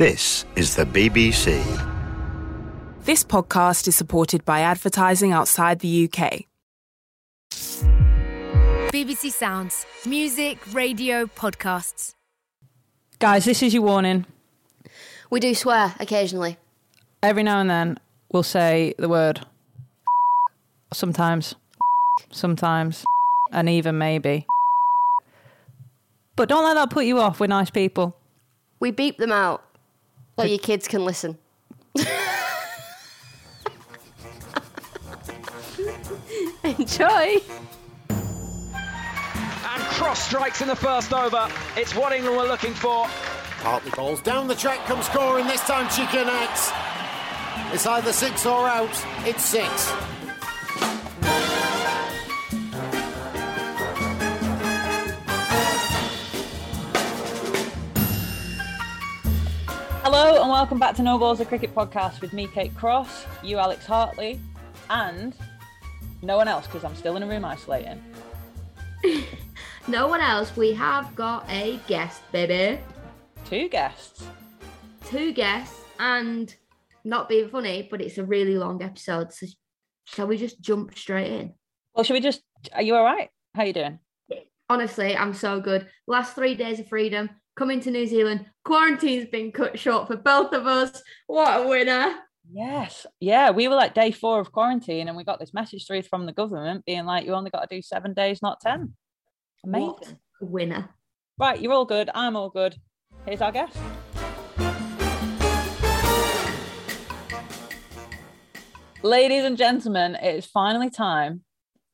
This is the BBC. This podcast is supported by advertising outside the UK. BBC Sounds. Music, radio, podcasts. Guys, this is your warning. We do swear occasionally. Every now and then, we'll say the word. Sometimes. Sometimes. And even maybe. But don't let that put you off. We're nice people. We beep them out so your kids can listen. Enjoy. And cross strikes in the first over. It's what England were looking for. Hartley balls down the track, comes scoring. This time she connects. It's either six or out. It's six. Hello, and welcome back to No Balls, a cricket podcast with me, Kate Cross, you, Alex Hartley, and no one else because I'm still in a room isolating. no one else. We have got a guest, baby. Two guests. Two guests, and not being funny, but it's a really long episode. So shall we just jump straight in? Well, should we just? Are you all right? How you doing? Honestly, I'm so good. Last three days of freedom, coming to New Zealand. Quarantine's been cut short for both of us. What a winner! Yes. Yeah. We were like day four of quarantine and we got this message through from the government being like, you only got to do seven days, not 10. Amazing. What a winner. Right. You're all good. I'm all good. Here's our guest. Ladies and gentlemen, it is finally time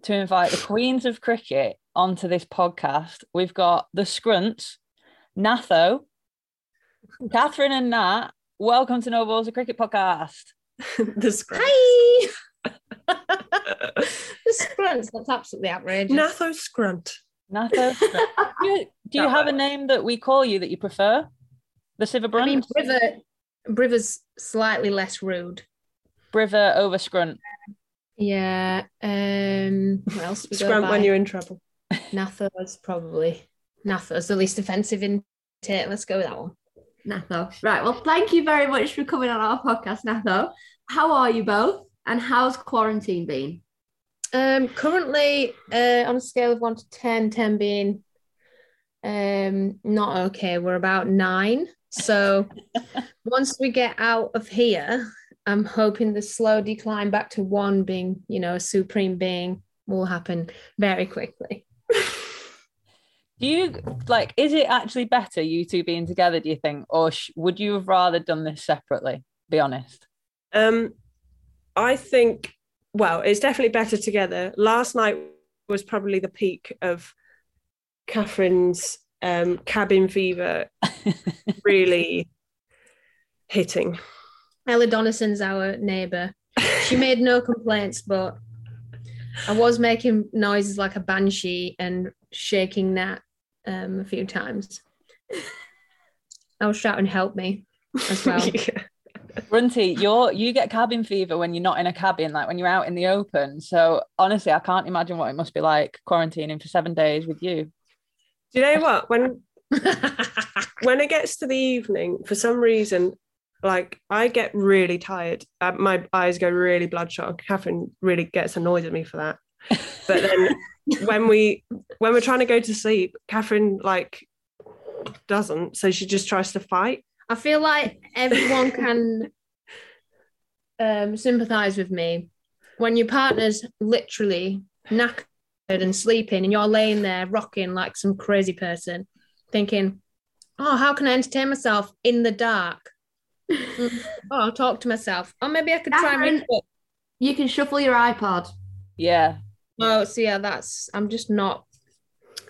to invite the Queens of Cricket onto this podcast. We've got the Scrunts, Natho, Katherine and Nat, Welcome to No Balls, a cricket podcast. the scrunts. Hi. the scrunts. That's absolutely outrageous. Natho Scrunt. Natho. Scrunt. do you, do you have a name that we call you that you prefer? The Sciver Brunt? I mean, Briver, Briver's slightly less rude. Briver over Scrunt. Yeah. Um, what else? Scrunt when you're in trouble. Natho's probably. Natho's the least offensive in it. Let's go with that one. Natho. Right. Well, thank you very much for coming on our podcast, Natho. How are you both? And how's quarantine been? Um, currently, uh, on a scale of one to 10, 10 being um, not okay, we're about nine. So once we get out of here, I'm hoping the slow decline back to one being, you know, a supreme being will happen very quickly. Do you like? Is it actually better you two being together? Do you think, or sh- would you have rather done this separately? Be honest. Um, I think. Well, it's definitely better together. Last night was probably the peak of Katherine's um, cabin fever, really hitting. Ella Donaldson's our neighbour. She made no complaints, but I was making noises like a banshee and shaking Nat um, a few times. I was shouting, "Help me!" as well. yeah. Runty, you're you get cabin fever when you're not in a cabin, like when you're out in the open. So honestly, I can't imagine what it must be like quarantining for seven days with you. Do you know what? When when it gets to the evening, for some reason, like I get really tired. Uh, my eyes go really bloodshot. Katherine really gets annoyed at me for that. But then when we when we're trying to go to sleep, Katherine like doesn't. So she just tries to fight. I feel like everyone can um, sympathize with me when your partner's literally knackered and sleeping, and you're laying there rocking like some crazy person, thinking, "Oh, how can I entertain myself in the dark?" oh, I'll talk to myself. Oh, maybe I could try and read a book. You can shuffle your iPod. Yeah. Oh, so yeah, that's I'm just not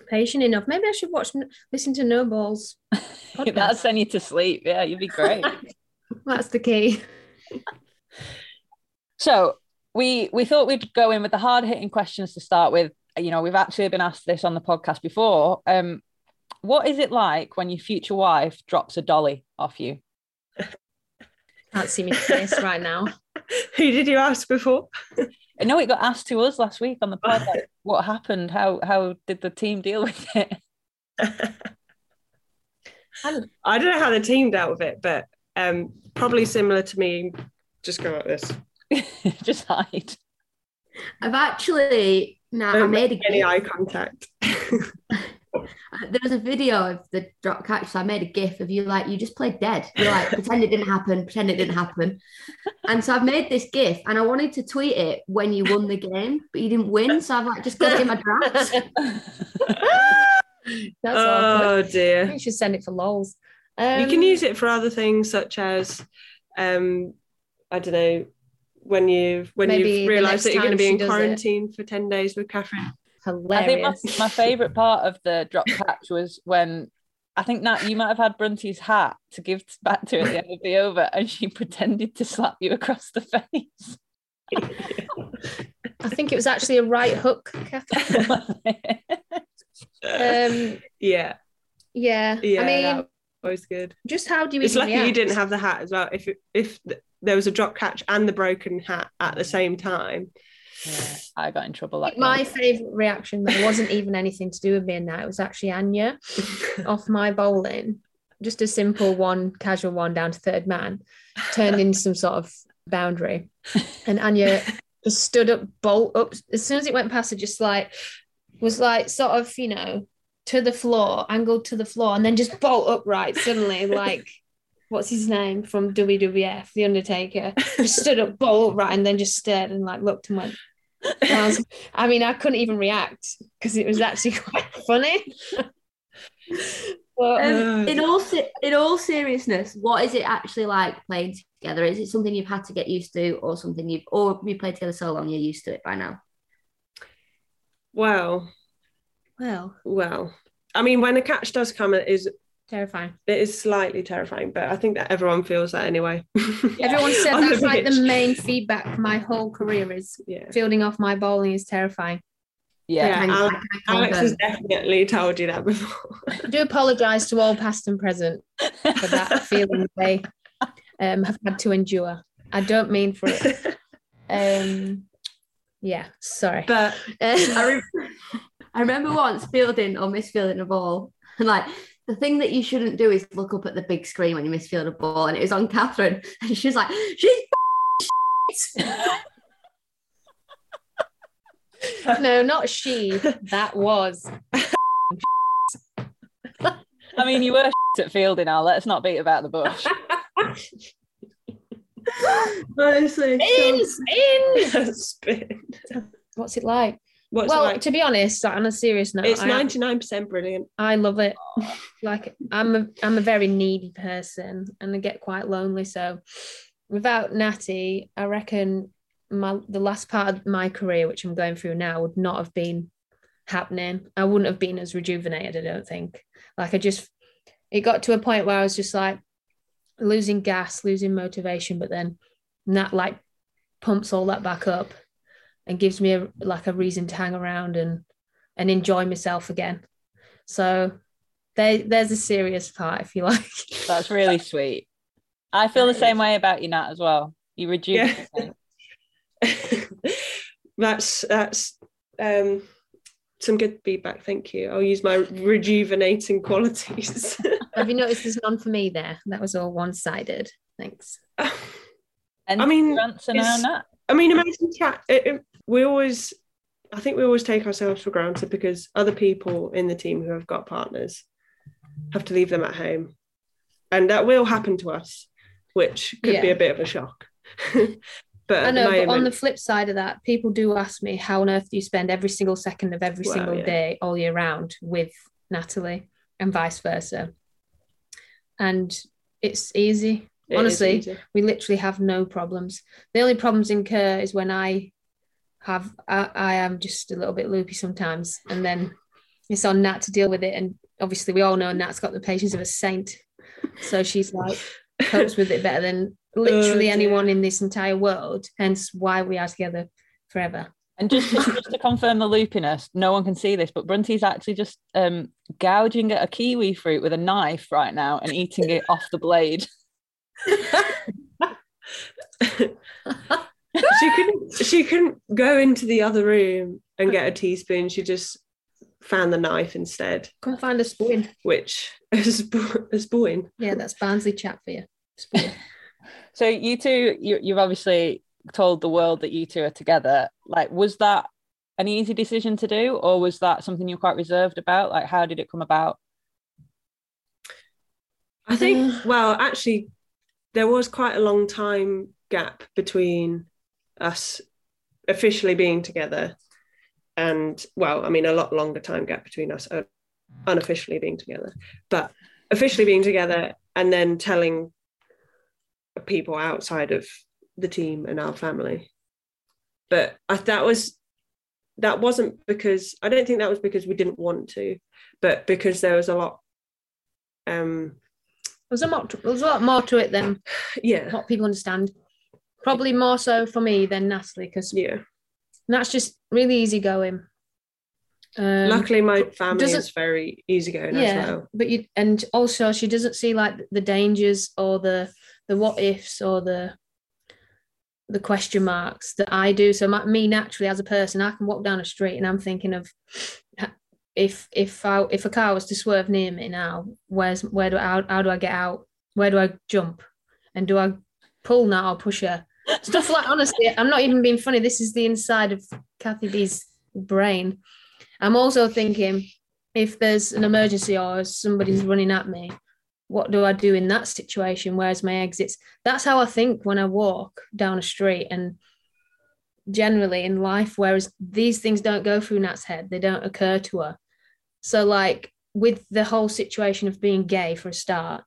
patient enough. Maybe I should watch, listen to No Balls. That'll send you to sleep. Yeah, you'd be great. that's the key. So we we thought we'd go in with the hard hitting questions to start with. You know, we've actually been asked this on the podcast before. Um, what is it like when your future wife drops a dolly off you? Can't see my face right now. Who did you ask before? I know it got asked to us last week on the pod. Like, what happened? How how did the team deal with it? I don't know how the team dealt with it, but um, probably similar to me. Just go like this. just hide. I've actually now I made a make any gif. eye contact. There was a video of the drop catch, so I made a gif of you like you just played dead. You're like pretend it didn't happen, pretend it didn't happen. And so I've made this gif, and I wanted to tweet it when you won the game, but you didn't win. So I've like just got it in my drafts. That's oh I dear. you should send it for lols. Um, you can use it for other things such as, um, I don't know, when you've when you've realised that you're going to be in she does it. quarantine for ten days with Katherine. I think my, my favourite part of the drop catch was when I think Nat, you might have had Brunty's hat to give back to her at the end of the over, and she pretended to slap you across the face. I think it was actually a right hook, Katherine. Um, yeah, yeah. yeah, I mean, that was good. just how do you It's even lucky you didn't have the hat as well. If if there was a drop catch and the broken hat at the same time, Yeah, I got in trouble that My favourite reaction though wasn't even anything to do with me and that. It was actually Anya off my bowling. Just a simple one, casual one down to third man, turned into some sort of boundary. And Anya just stood up, bolt up. As soon as it went past her, just like was like sort of, you know, to the floor, angled to the floor, and then just bolt upright suddenly, like what's his name from WWF, The Undertaker. Just stood up, bolt right and then just stared and like looked and went. And I, was, I mean, I couldn't even react because it was actually quite funny. but Um, in all in all seriousness, what is it actually like playing together? Is it something you've had to get used to, or something you've or you played together so long you're used to it by now? well, well, well. I mean, when a catch does come, it is terrifying. it is slightly terrifying, but I think that everyone feels that anyway. Everyone said On the that's like the main feedback my whole career is Yeah. fielding off my bowling is terrifying. Yeah. Yeah, Can I- Alex, I Alex has definitely told you that before. I do apologise to all past and present for that feeling they um, have had to endure. I don't mean for it. Um, yeah, sorry. but I, re- I remember once fielding or misfielding a ball, and like the thing that you shouldn't do is look up at the big screen when you miss misfield a ball, and it was on Katherine, and she was like, "She's no, not she. That was. I mean, you were at fielding now. Let's not beat about the bush. honestly In, in. spin. What's it like? What's well, like? to be honest, like, on a serious note, It's ninety nine percent brilliant. I love it. Oh. Like I'm a I'm a very needy person and I get quite lonely. So without Natty, I reckon my the last part of my career, which I'm going through now, would not have been happening. I wouldn't have been as rejuvenated, I don't think. Like I just it got to a point where I was just like losing gas, losing motivation, but then Nat like pumps all that back up and gives me a like a reason to hang around and and enjoy myself again. So there, there's a serious part, if you like. That's really sweet. I feel the same way about you, Nat, as well. You rejuvenate. me. that's that's um some good feedback. Thank you. I'll use my rejuvenating qualities. Have you noticed there's none for me there? That was all one sided. Thanks. And I mean, answer now, it's- Nat. I mean, amazing chat. It- we always, I think we always take ourselves for granted because other people in the team who have got partners have to leave them at home, and that will happen to us, which could be a bit of a shock. but I know, but on the flip side of that, people do ask me how on earth do you spend every single second of every Well, single yeah. day all year round with Natalie and vice versa. And it's easy. it honestly, we literally have no problems. The only problems incur is when I have I, I am just a little bit loopy sometimes, and then it's on Nat to deal with it. And obviously, we all know Nat's got the patience of a saint, so she's like copes with it better than literally dear. anyone in this entire world. Hence, why we are together forever. And just to, just to confirm the loopiness, no one can see this, but Brunty's actually just um, gouging at a kiwi fruit with a knife right now and eating it off the blade. she couldn't. She couldn't go into the other room and get a teaspoon. She just found the knife instead, Come find a spoon. which is a spoon. Yeah, that's Barnsley chat for you. So you two, you, you've obviously told the world that you two are together. Like, was that an easy decision to do, or was that something you're quite reserved about? Like, how did it come about? I think, well, actually, there was quite a long time gap between us officially being together and, well, I mean, a lot longer time gap between us uh, unofficially being together, but officially being together and then telling people outside of the team and our family. But I, that was that wasn't because I don't think that was because we didn't want to, but because there was a lot. Um, There's a lot. There's a lot more to it than yeah, what people understand. Probably more so for me than Natalie because yeah, that's just really easy going. Um, luckily my family is very easygoing yeah, as well. but you and also she doesn't see like the dangers or the the what ifs or the the question marks that I do. So my, me naturally as a person, I can walk down a street and I'm thinking of if if I if a car was to swerve near me now, where's where do I, how, how do I get out? Where do I jump? And do I pull now or push her? Stuff like honestly, I'm not even being funny. This is the inside of Kathy B's brain. I'm also thinking if there's an emergency or somebody's running at me, what do I do in that situation? Where's my exits? That's how I think when I walk down a street and generally in life. Whereas these things don't go through Nat's head, they don't occur to her. So, like with the whole situation of being gay for a start,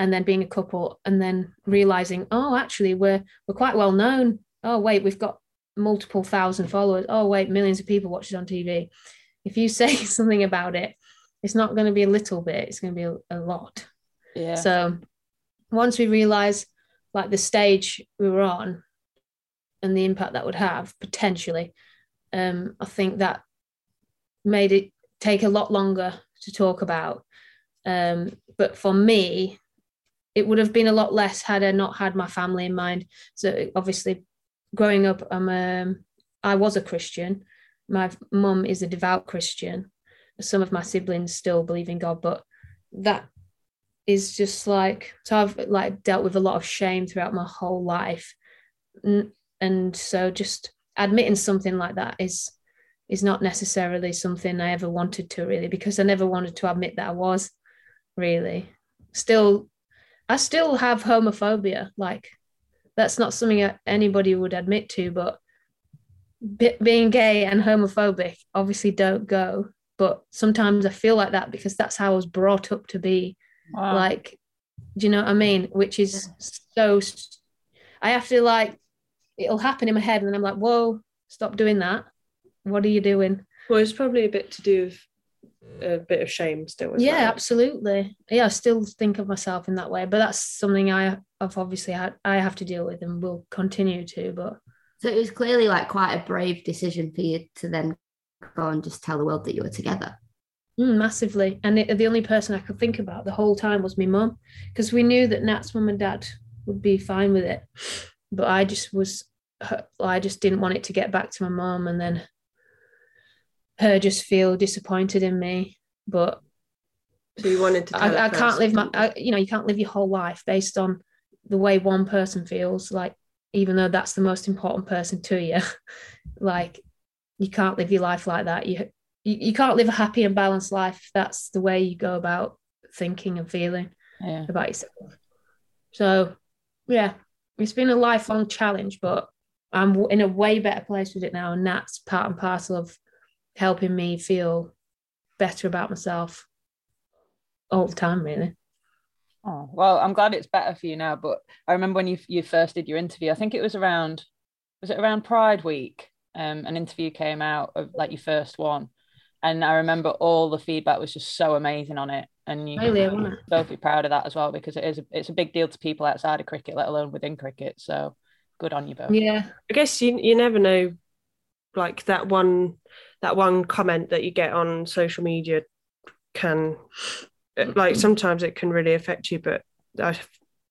and then being a couple, and then realizing, oh, actually, we're we're quite well known. Oh, wait, we've got multiple thousand followers. Oh, wait, millions of people watch it on TV. If you say something about it, it's not going to be a little bit, it's going to be a, a lot. Yeah. So once we realized like the stage we were on and the impact that would have potentially, um, I think that made it take a lot longer to talk about. Um, but for me, it would have been a lot less had I not had my family in mind. So obviously, growing up, I'm um, I was a Christian. My mum is a devout Christian. Some of my siblings still believe in God, but that is just like so. I've like dealt with a lot of shame throughout my whole life, N- and so just admitting something like that is is not necessarily something I ever wanted to really because I never wanted to admit that I was really still I still have homophobia like that's not something that anybody would admit to but be- being gay and homophobic obviously don't go but sometimes I feel like that because that's how I was brought up to be. Wow. like do you know what I mean? Which is so I have to like it'll happen in my head and then I'm like whoa stop doing that. What are you doing? Well, it's probably a bit to do with a bit of shame still. yeah well. absolutely yeah I still think of myself in that way but that's something I have obviously had I have to deal with and will continue to but So it was clearly like quite a brave decision for you to then go and just tell the world that you were together. Mm, massively. And it, the only person I could think about the whole time was my mum, because we knew that Nat's mum and dad would be fine with it. But I just was, I just didn't want it to get back to my mum and then her just feel disappointed in me. But So you wanted to. Tell I, I can't live my, I, you know, you can't live your whole life based on the way one person feels. Like, even though that's the most important person to you, like, you can't live your life like that. You, you, you can't live a happy and balanced life. if That's the way you go about thinking and feeling Yeah. about yourself. So, yeah, it's been a lifelong challenge, but I'm in a way better place with it now, and that's part and parcel of helping me feel better about myself all the time, really. Oh, well, I'm glad it's better for you now. But I remember when you you first did your interview, I think it was around was it around Pride Week? Um, an interview came out of like your first one. And I remember all the feedback was just so amazing on it. And you Really, you wasn't both be proud of that as well because it is a, it's a big deal to people outside of cricket, let alone within cricket. So good on you both. Yeah, I guess you you never know, like that one that one comment that you get on social media can, like sometimes it can really affect you. But I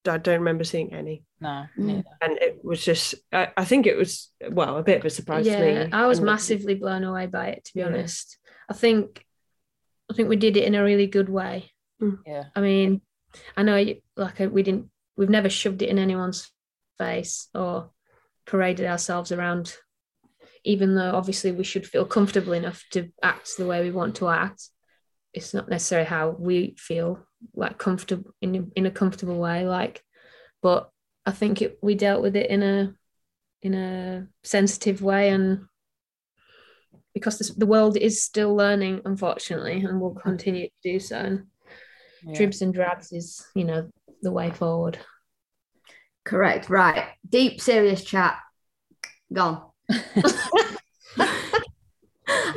I don't remember seeing any, No, Mm. neither. and it was just I, I think it was well a bit of a surprise to yeah, me. I was And- massively blown away by it. To be Yeah. honest, I think I think we did it in a really good way. Yeah. I mean, I know like uh, we didn't we've never shoved it in anyone's face or paraded ourselves around even though obviously we should feel comfortable enough to act the way we want to act it's not necessarily how we feel like comfortable in in a comfortable way like but i think it, we dealt with it in a in a sensitive way and because this, the world is still learning unfortunately and will mm-hmm. continue to do so and Yeah. dribs and drabs is you know the way forward Correct. Right. Deep, serious chat. Gone.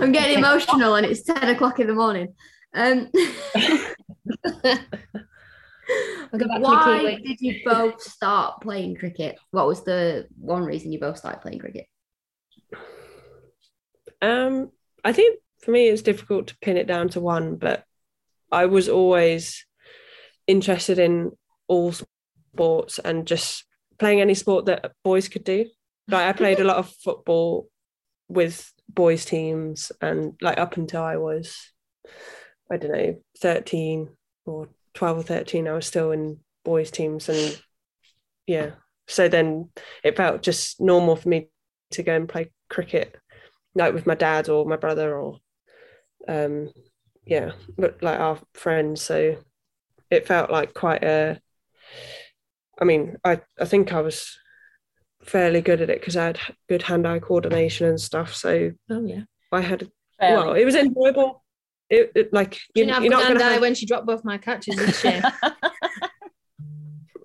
I'm getting emotional and it's 10 o'clock in the morning. Um, go back to my why did you both start playing cricket? What was the one reason you both started playing cricket? Um, I think for me it's difficult to pin it down to one, but I was always interested in all sports and just playing any sport that boys could do. Like I played a lot of football with boys teams and like up until I was I don't know 13 or 12 or 13 I was still in boys teams and yeah. So then it felt just normal for me to go and play cricket like with my dad or my brother or um yeah but like our friends. So it felt like quite a i mean i i think i was fairly good at it because i had good hand-eye coordination and stuff so oh yeah i had Fairly. well it was enjoyable it, it like you, didn't you're not gonna Eye have, when she dropped both my catches, did she?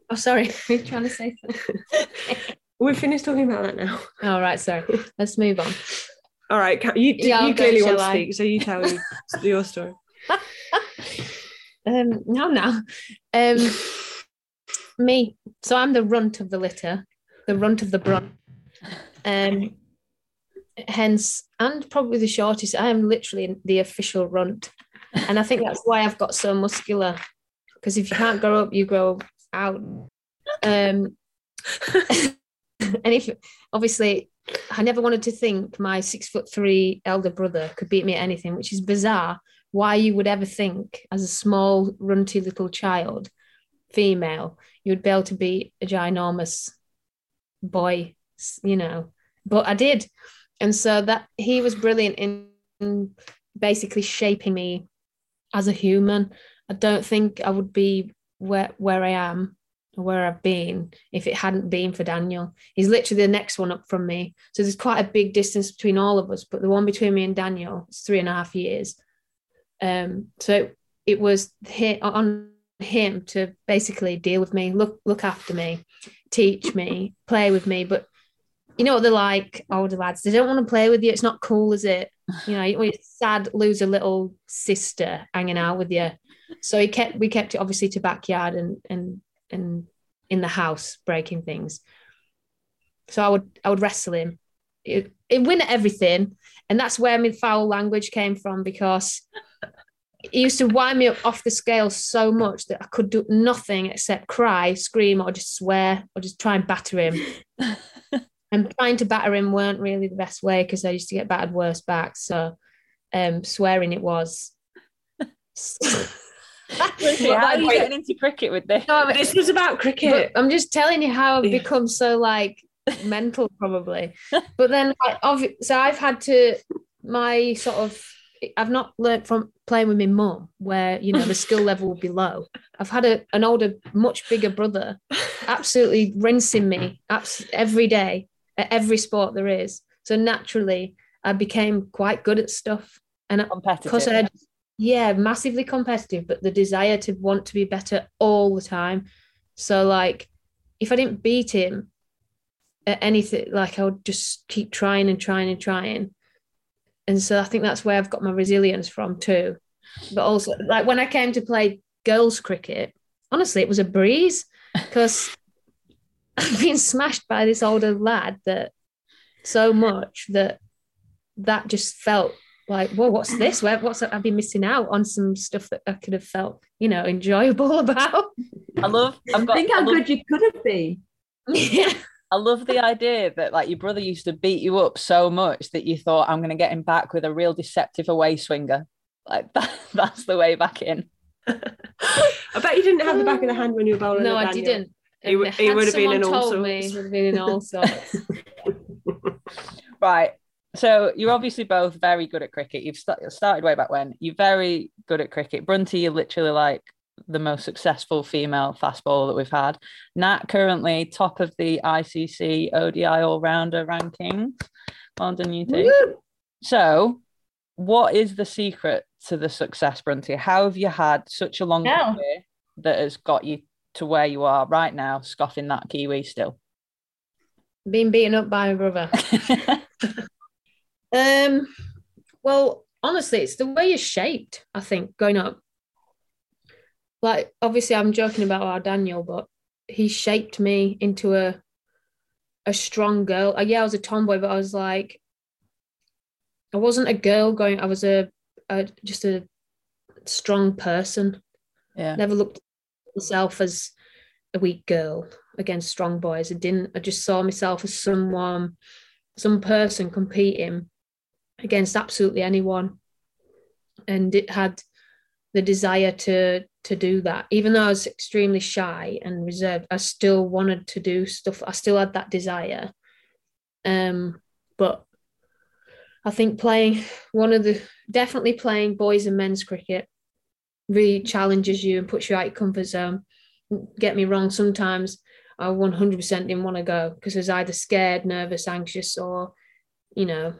oh, sorry. we're trying to say something? we're finished talking about that now Oh, right. Sorry. Let's move on. all right Ka- you, Yeah, you clearly want to I? speak so you tell me your story Um, now, now. Um, me. So I'm the runt of the litter, the runt of the brunt. Um, hence, and probably the shortest. I am literally the official runt, and I think that's why I've got so muscular. Because if you can't grow up, you grow out. Um, and if obviously, I never wanted to think my six foot three elder brother could beat me at anything, which is bizarre. Why you would ever think, as a small, runty little child, female, you would be able to beat a ginormous boy, you know. But I did. And so that he was brilliant in, basically shaping me as a human. I don't think I would be where where I am or where I've been if it hadn't been for Daniel. He's literally the next one up from me. So there's quite a big distance between all of us, but the one between me and Daniel is three and a half years. Um, so it was hi- on him to basically deal with me, look look after me, teach me, play with me. But you know what they're like, older lads. They don't want to play with you. It's not cool, is it? You know, you're sad lose a little sister hanging out with you. So he kept we kept it obviously to backyard and and and in the house breaking things. So I would I would wrestle him. It, it win at everything, and that's where my foul language came from because he used to wind me up off the scale so much that I could do nothing except cry, scream, or just swear, or just try and batter him. and trying to batter him weren't really the best way because I used to get battered worse back. So um, swearing it was. Lucy, how are you getting into cricket with this? No, but- this was about but cricket I'm just telling you how I've Yeah. become so like mental, probably. But then, like, obvi- so I've had to my sort of. I've not learnt from playing with my mum, where you know the skill level would be low. I've had a, an older, much bigger brother, absolutely rinsing me abs- every day at every sport there is. So naturally, I became quite good at stuff, and because I had, yeah, massively competitive, but the desire to want to be better all the time. So like, if I didn't beat him at anything, like I would just keep trying and trying and trying. And so I think that's where I've got my resilience from too. But also, like when I came to play girls' cricket, honestly, it was a breeze because I've been smashed by this older lad that so much that that just felt like, well, what's this? Where, what's I've been missing out on some stuff that I could have felt, you know, enjoyable about. I love. I've got. Think I how love, good you could have been. yeah. I love the idea that like your brother used to beat you up so much that you thought I'm going to get him back with a real deceptive away swinger. Like that, that's the way back in. I bet you didn't have the back of the hand when you were bowling. No, I Daniel. didn't. He he would have been in someone all told me, he would have been in all sorts. Right. So you're obviously both very good at cricket. You've st- started way back when. You're very good at cricket. Brunty, you're literally like the most successful female fast bowler that we've had. Nat currently top of the ICC ODI all rounder rankings. Well done, you two. So, what is the secret to the success, Brunty? How have you had such a long Yeah. career that has got you to where you are right now, scoffing that Kiwi still? Being beaten up by my brother. Um, well, honestly, it's the way you're shaped, I think, growing up. Like, obviously, I'm joking about our Daniel, but he shaped me into a a strong girl. Yeah, I was a tomboy, but I was like, I wasn't a girl going. I was a, a just a strong person. yeah. Never looked at myself as a weak girl against strong boys. I didn't. I just saw myself as someone, some person competing against absolutely anyone, and it had the desire to to do that. Even though I was extremely shy and reserved, I still wanted to do stuff. I still had that desire. Um, but I think playing one of the definitely playing boys and men's cricket really challenges you and puts you out your comfort zone. Get me wrong, sometimes I 100% didn't want to go because I was either scared, nervous, anxious, or, you know,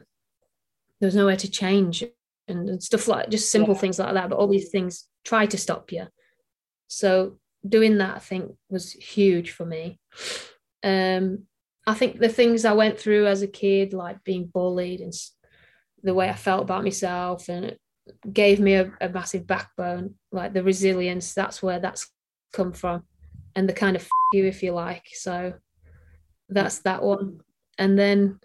there was nowhere to change and, and stuff like just simple things like that. But all these things try to stop you. So doing that, I think, was huge for me. Um, I think the things I went through as a kid, like being bullied and the way I felt about myself, and it gave me a, a massive backbone, like the resilience. That's where that's come from, and the kind of you, if you like. So that's that one. And then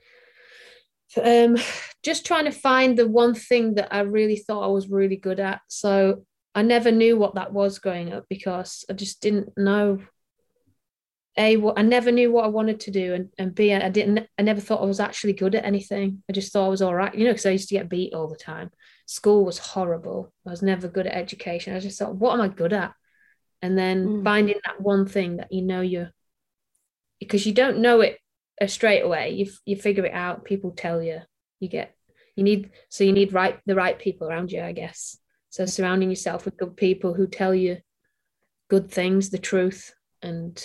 um, just trying to find the one thing that I really thought I was really good at. So I never knew what that was growing up because I just didn't know. A, what I never knew what I wanted to do, and, and B, I didn't. I never thought I was actually good at anything. I just thought I was all right, you know, because I used to get beat all the time. School was horrible. I was never good at education. I just thought, what am I good at? And then Mm. finding that one thing that you know you're, because you don't know it uh, straight away. You you figure it out. People tell you. You get you need so you need right the right people around you, I guess. So surrounding yourself with good people who tell you good things, the truth, and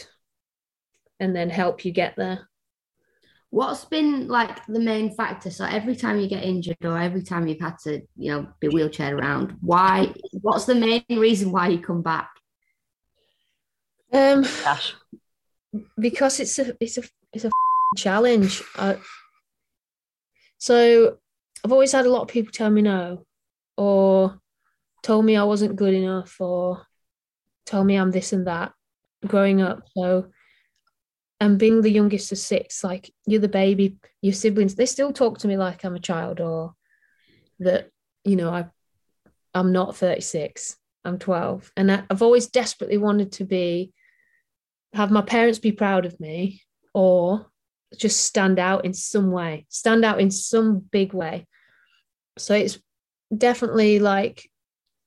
and then help you get there. What's been like the main factor? So every time you get injured or every time you've had to, you know, be wheelchair around, why? What's the main reason why you come back? Um, Gosh. because it's a it's a it's a challenge. I, so I've always had a lot of people tell me no, or told me I wasn't good enough, or told me I'm this and that growing up. So and being the youngest of six, like you're the baby, your siblings, they still talk to me like I'm a child or that, you know, I I'm not 36, I'm 12. And I, I've always desperately wanted to be have my parents be proud of me or just stand out in some way, stand out in some big way. So it's definitely like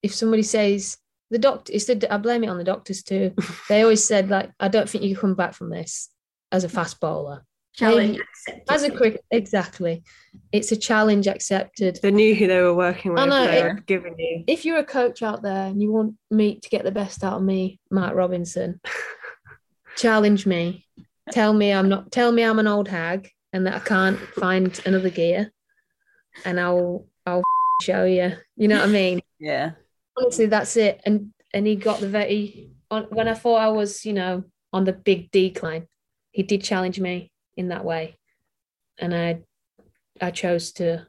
if somebody says the doctor, it's the, I blame it on the doctors too. they always said like, I don't think you can come back from this as a fast bowler. Challenge Maybe- accepted. As a cricket, exactly. It's a challenge accepted. They knew who they were working with. I know, they it- giving you. If you're a coach out there and you want me to get the best out of me, Mark Robinson, challenge me. Tell me I'm not. Tell me I'm an old hag and that I can't find another gear, and I'll I'll show you. You know what I mean? Yeah. Honestly that's it. And and he got the very on when i thought i was you know on the big decline he did challenge me in that way. And i i chose to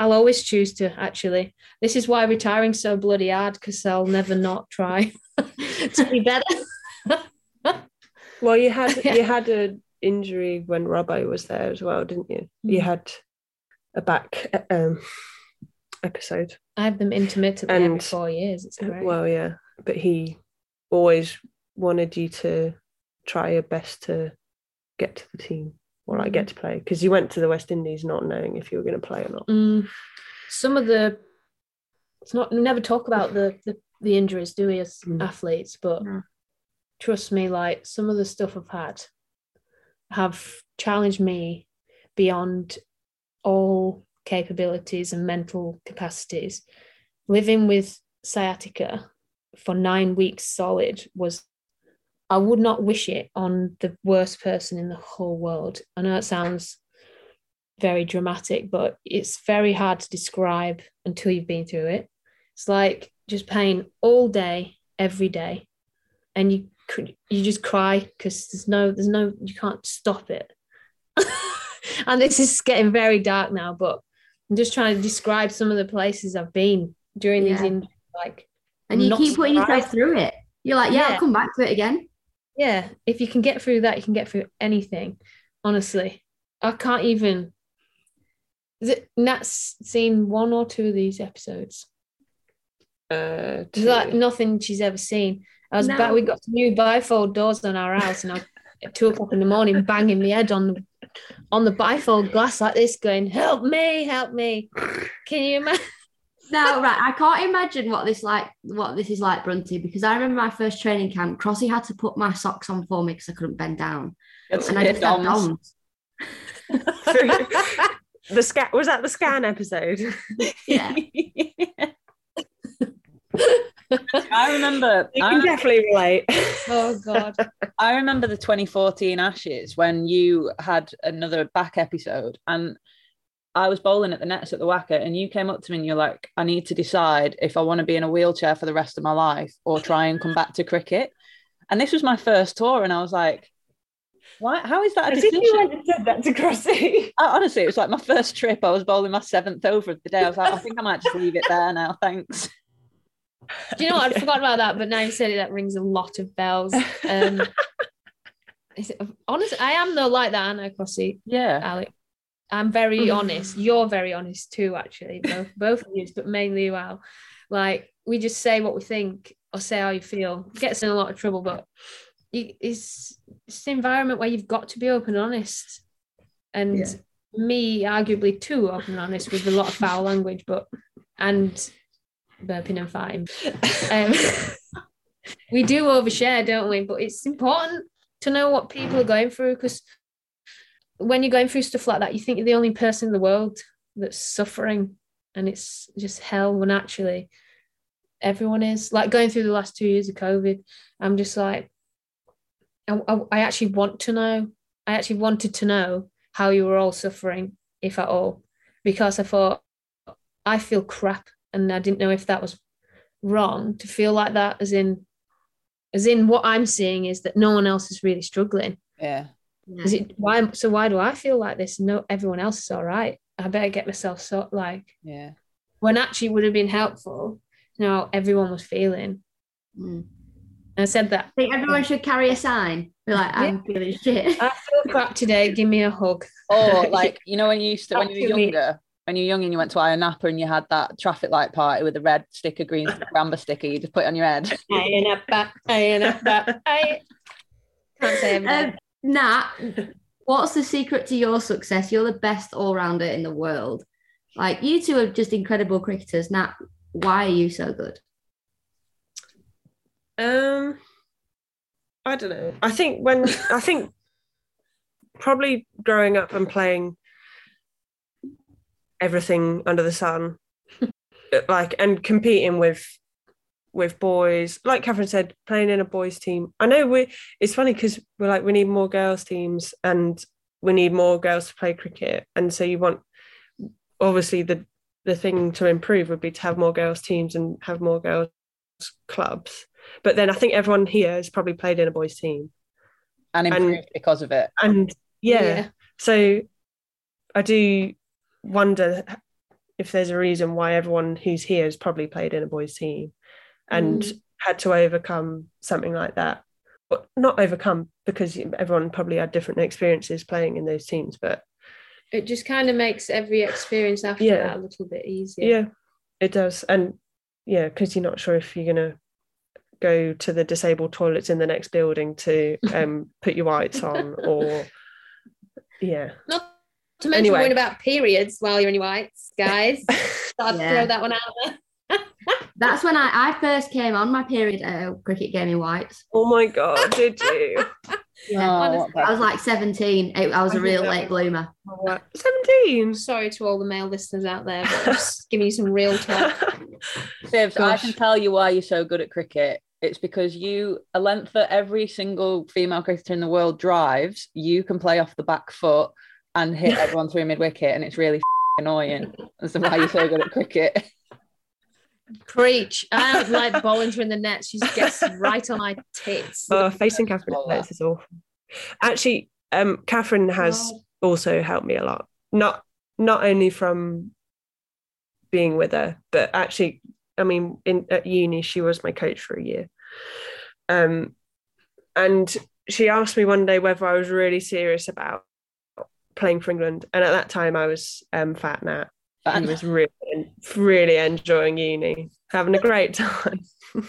i'll always choose to actually. This is why retiring's so bloody hard because i'll never not try to be better. Well, you had you had an injury when Robbo was there as well, didn't you? You Mm. had a back um, episode. i have them intermittently every And- four years it's great Well, yeah, but he always wanted you to try your best to get to the team or like Mm. get to play because you went to the West Indies not knowing if you were going to play or not. Mm, some of the it's not we never talk about the the, the injuries do we as Mm. athletes but No. trust me, like some of the stuff I've had have challenged me beyond all capabilities and mental capacities. Living with sciatica for nine weeks solid was I would not wish it on the worst person in the whole world. I know it sounds very dramatic, but it's very hard to describe until you've been through it. It's like just pain all day, every day, and you could you just cry because there's no there's no you can't stop it. and this is getting very dark now, but I'm just trying to describe some of the places I've been during these in like And you keep putting yourself through it. You're like, yeah, Yeah. I'll come back to it again. yeah, if you can get through that, you can get through anything. Honestly, I can't even. Is it Nat's seen one or two of these episodes? Uh, It's like nothing she's ever seen. I was No. back. We got new bifold doors on our house, and I at two o'clock in the morning banging my head on the on the bifold glass like this, going, "Help me! Help me!" Can you imagine? No, right. I can't imagine what this like what this is like, Brunty, because I remember my first training camp, Crossy had to put my socks on for me because I couldn't bend down. It's And I just had DOMs. DOMs. the scan was that the scan episode? Yeah. I remember. You I can remember definitely relate. Oh God! I remember the 2014 Ashes when you had another back episode and I was bowling at the nets at the WACA and you came up to me and you're like, I need to decide if I want to be in a wheelchair for the rest of my life or try and come back to cricket. And this was my first tour and I was like, why, how is that a As if decision? you went and said that to Crossy. I- uh, honestly, it was like my first trip. I was bowling my seventh over of the day. I was like, I think I might just leave it there now. Thanks. Do you know what? I forgot about that, but now you said it, that rings a lot of bells. Um, is it- honestly, I am though like that, aren't I, Crossy? Yeah. Alec. I'm very honest. You're very honest too, actually. Both both of you, but mainly you, Al. Like we just say what we think or say how you feel. It gets in a lot of trouble, but it's it's the environment where you've got to be open and honest. And Yeah. me, arguably too open and honest with a lot of foul language, but and burping and farting. Um, we do overshare, don't we? But it's important to know what people are going through because when you're going through stuff like that, you think you're the only person in the world that's suffering, and it's just hell when actually everyone is. Like going through the last two years of COVID, I'm just like, I, I, I actually want to know. I actually wanted to know how you were all suffering, if at all, because I thought I feel crap, and I didn't know if that was wrong to feel like that, as in, as in what I'm seeing is that no one else is really struggling. Yeah. Is it why? So why do I feel like this? No, everyone else is all right. I better get myself so like Yeah. when actually would have been helpful. You know, everyone was feeling. Mm. I said that I think everyone should carry a sign. Be like, I'm feeling shit. I feel crap today. Give me a hug. Or like, you know, when you used to, when you were younger, when you were young and you went to Ayia Napa and you had that traffic light party with the red sticker, green amber sticker, you just put it on your head. I ain't up that. I ain't up that. I can't say everything. Um, Nat, what's the secret to your success? You're the best all rounder in the world. Like you two are just incredible cricketers. Nat, why are you so good? Um, I don't know. I think when I think probably growing up and playing everything under the sun, like and competing with with boys, like Katherine said, playing in a boys team. I know we. It's funny because we're like we need more girls teams and we need more girls to play cricket, and so you want obviously the the thing to improve would be to have more girls teams and have more girls clubs. But then I think everyone here has probably played in a boys team. And improved because of it. And yeah, Yeah. so I do wonder if there's a reason why everyone who's here has probably played in a boys team and Mm. had to overcome something like that. But not overcome because everyone probably had different experiences playing in those teams. But It just kind of makes every experience after Yeah. that a little bit easier. yeah, it does. And yeah, because you're not sure if you're gonna go to the disabled toilets in the next building to um put your whites on or yeah. Not to mention Anyway. worrying about periods while you're in your whites, guys. I'd Yeah. throw that one out there. That's when I, I first came on my period at a cricket game in Whites. Oh my god, did you? Yeah, Oh, what I was like 17. It- I was a I real late bloomer. Seventeen. Sorry to all the male listeners out there, but I'm just giving you some real talk. Sibs, I can tell you why you're so good at cricket. It's because you, a length that every single female cricketer in the world drives, you can play off the back foot and hit everyone through mid wicket, and it's really annoying. That's why you're so good at cricket. Preach. I don't like bowling her in the net. She just gets right on my tits. Oh, facing Katherine All at nets is awful. Actually, um, Katherine has also helped me a lot. Not not only from being with her, but actually, I mean, in at uni, she was my coach for a year. Um, and she asked me one day whether I was really serious about playing for England, and at that time, I was um, fat Nat. Fat He was really, really enjoying uni, having a great time.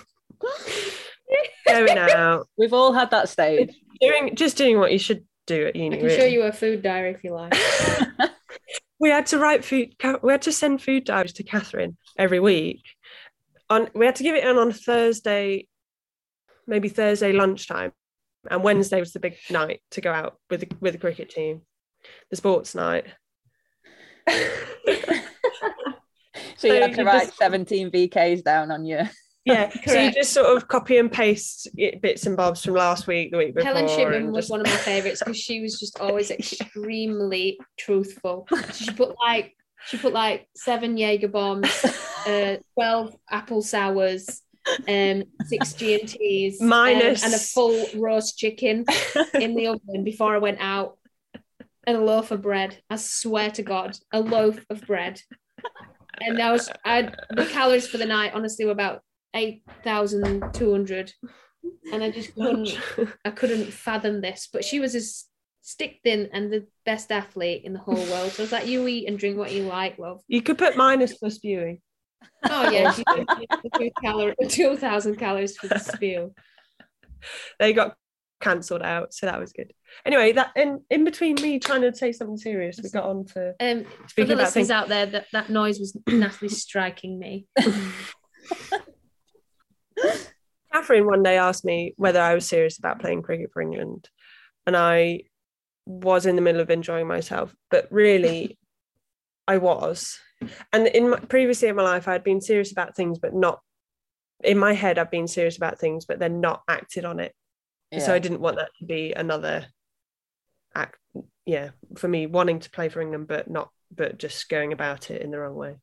Going out, We've all had that stage. doing just doing what you should do at uni. I uni. can show you a food diary if you like. we had to write food we had to send food diaries to katherine every week on we had to give it in on thursday maybe thursday lunchtime and wednesday was the big night to go out with the, with the cricket team the sports night So you So had to write just- 17 VKs down on your. yeah so you just sort of copy and paste bits and bobs from last week the week before Helen Shipman was just- one of my favorites because she was just always extremely truthful. She put like she put like seven Jaeger bombs, uh, twelve apple sours, um, six G and T's, Minus- and a full roast chicken in the oven before I went out, and a loaf of bread. I swear to God, a loaf of bread. And I was I the calories for the night honestly were about eight thousand two hundred, and I just couldn't I couldn't fathom this. But she was as stick thin and the best athlete in the whole world. So I was like, you eat and drink what you like, love. you could put minus for spewing Oh yeah, she. Calorie, two thousand calories for the spew. they got cancelled out so that was good anyway that in in between me trying to say something serious we got on to Um, for the about listeners things- out there, that that noise was nastily striking me. Katherine one day asked me whether I was serious about playing cricket for England, and I was in the middle of enjoying myself, but really, I was. And in my, previously in my life, I had been serious about things, but not in my head. I've been serious about things, but then not acted on it. So I didn't want that to be another act. Yeah, for me, wanting to play for England, but not, but just going about it in the wrong way.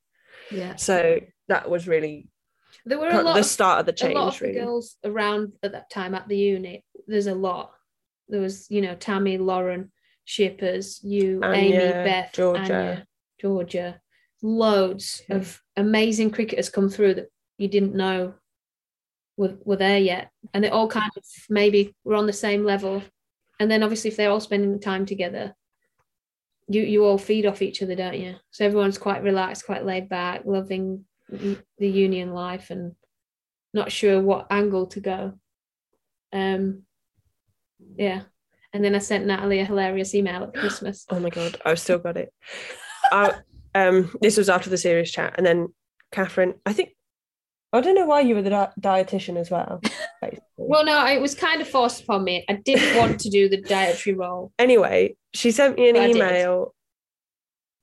Yeah. So that was really There were a lot the of, start of the change. a lot of really. girls around at that time at the unit. There's a lot. There was, you know, Tammy, Lauren, Shippers, you, Amy, Beth, Georgia. Anya, Georgia. Loads of amazing cricketers come through that you didn't know were, were there yet. And they all kind of maybe were on the same level. And then obviously if they're all spending time together, you you all feed off each other, don't you? So everyone's quite relaxed, quite laid back, loving the union life and not sure what angle to go. Um, yeah. And then I sent Natalie a hilarious email at Christmas. Oh my god, I've still got it. I, um, this was after the serious chat, and then Katherine. I think I don't know why you were the di- dietitian as well. Well, no, it was kind of forced upon me. I didn't want to do the dietary role. anyway, she sent me an But email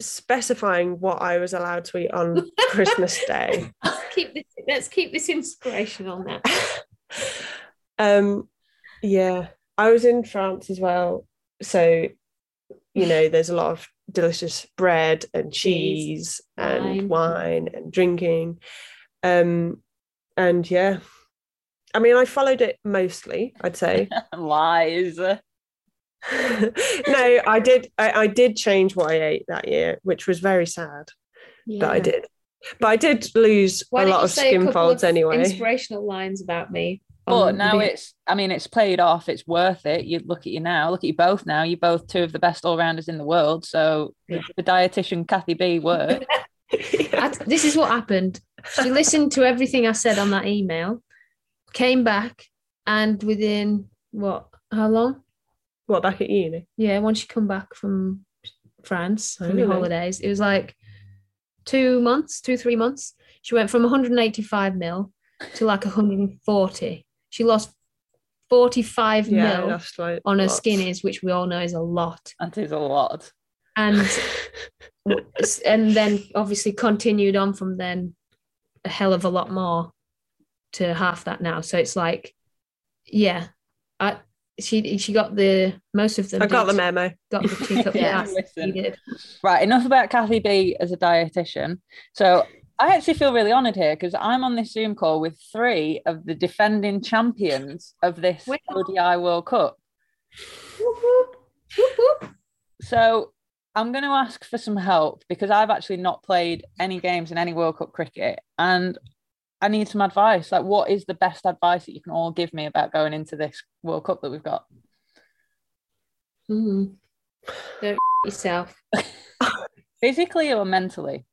specifying what I was allowed to eat on Christmas Day. Keep this. Let's keep this inspirational now. um, yeah, I was in France as well, so you know, there's a lot of delicious bread and cheese and wine. wine and drinking. Um, and yeah, I mean, I followed it mostly, I'd say. Lies. no, I did. I, I did change what I ate that year, which was very sad, but I did. But I did lose Why a don't lot you of say skin couple folds of anyway. Inspirational lines about me. But on now the- it's, I mean, it's played off. It's worth it. You look at you now. Look at you both now. You're both two of the best all rounders in the world. So the, the dietitian Kathy B worked. I- this is what happened. She listened to everything I said on that email, came back, and within what? How long? What back at uni? Yeah, once she come back from France Oh, from the really? holidays, it was like two months, two three months. She went from 185 mil to like 140. She lost 45 Yeah, mil that's like on her lots. skinnies, which we all know is a lot. That is a lot. And and then obviously continued on from then a hell of a lot more to half that now. So it's like, yeah, I she she got the most of them. I got did. the memo. Got the kick up the Yeah. ass. Listen. He did. Right, enough about Kathy B as a dietitian. So I actually feel really honoured here because I'm on this Zoom call with three of the defending champions of this Wow. ODI World Cup. Whoop, whoop, whoop, whoop. So I'm going to ask for some help because I've actually not played any games in any World Cup cricket and I need some advice. Like, what is the best advice that you can all give me about going into this World Cup that we've got? Mm. Don't yourself. Physically or mentally?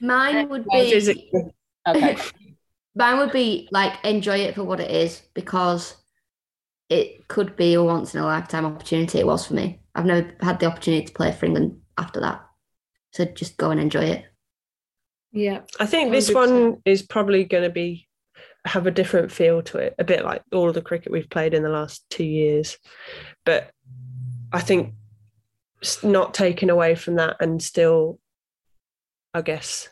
Mine would be. Okay. mine would be like enjoy it for what it is because it could be a once in a lifetime opportunity. It was for me. I've never had the opportunity to play for England after that. So just go and enjoy it. Yeah. I think this 100%. one is probably going to be have a different feel to it, a bit like all of the cricket we've played in the last two years. But I think not taken away from that and still, I guess,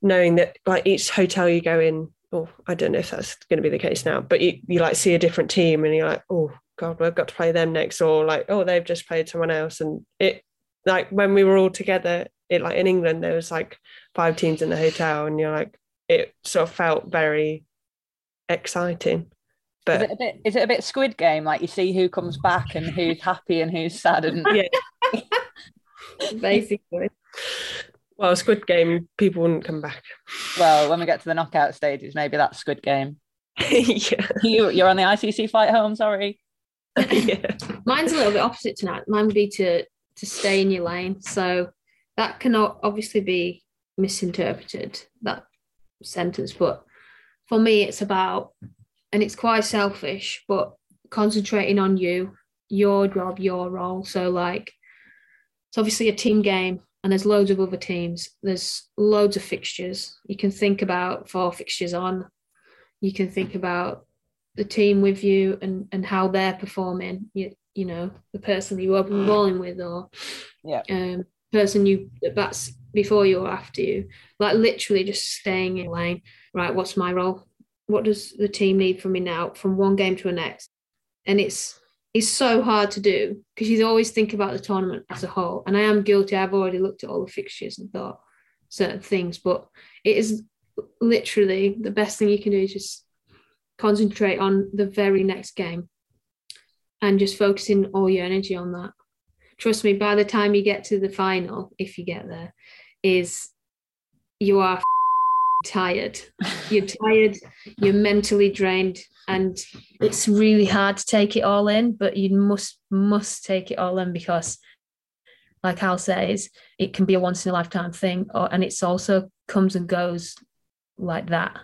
knowing that like each hotel you go in, or I don't know if that's going to be the case now, but you, you like see a different team and you're like, oh God, we've got to play them next, or like, oh, they've just played someone else. And it, like when we were all together, it like in England, there was like five teams in the hotel, and you're like, it sort of felt very exciting. Is But it a bit? Is it a bit Squid Game? Like you see who comes back and who's happy and who's sad, and yeah, Basically. well, Squid Game, people wouldn't come back. well, when we get to the knockout stages, maybe that's Squid Game. yeah, You, you're on the ICC flight home. Sorry. yeah. Mine's a little bit opposite tonight. Mine would be to to stay in your lane. So that cannot obviously be misinterpreted, that sentence. But for me, it's about, and it's quite selfish, but concentrating on you, your job, your role. So like it's obviously a team game and there's loads of other teams. There's loads of fixtures. You can think about four fixtures on. You can think about the team with you and and how they're performing. You you know the person you're bowling with or Yeah. um person you that's before you or after you. Like literally just staying in lane. Right, what's my role? What does the team need from me now from one game to the next? And it's it's so hard to do because you always think about the tournament as a whole. And I am guilty. I've already looked at all the fixtures and thought certain things, but it is literally the best thing you can do is just concentrate on the very next game and just focusing all your energy on that. Trust me, by the time you get to the final, if you get there, is you are tired. You're tired, you're mentally drained, and it's really hard to take it all in, but you must must take it all in because like Al says, it can be a once in a lifetime thing, or and it's also comes and goes like that.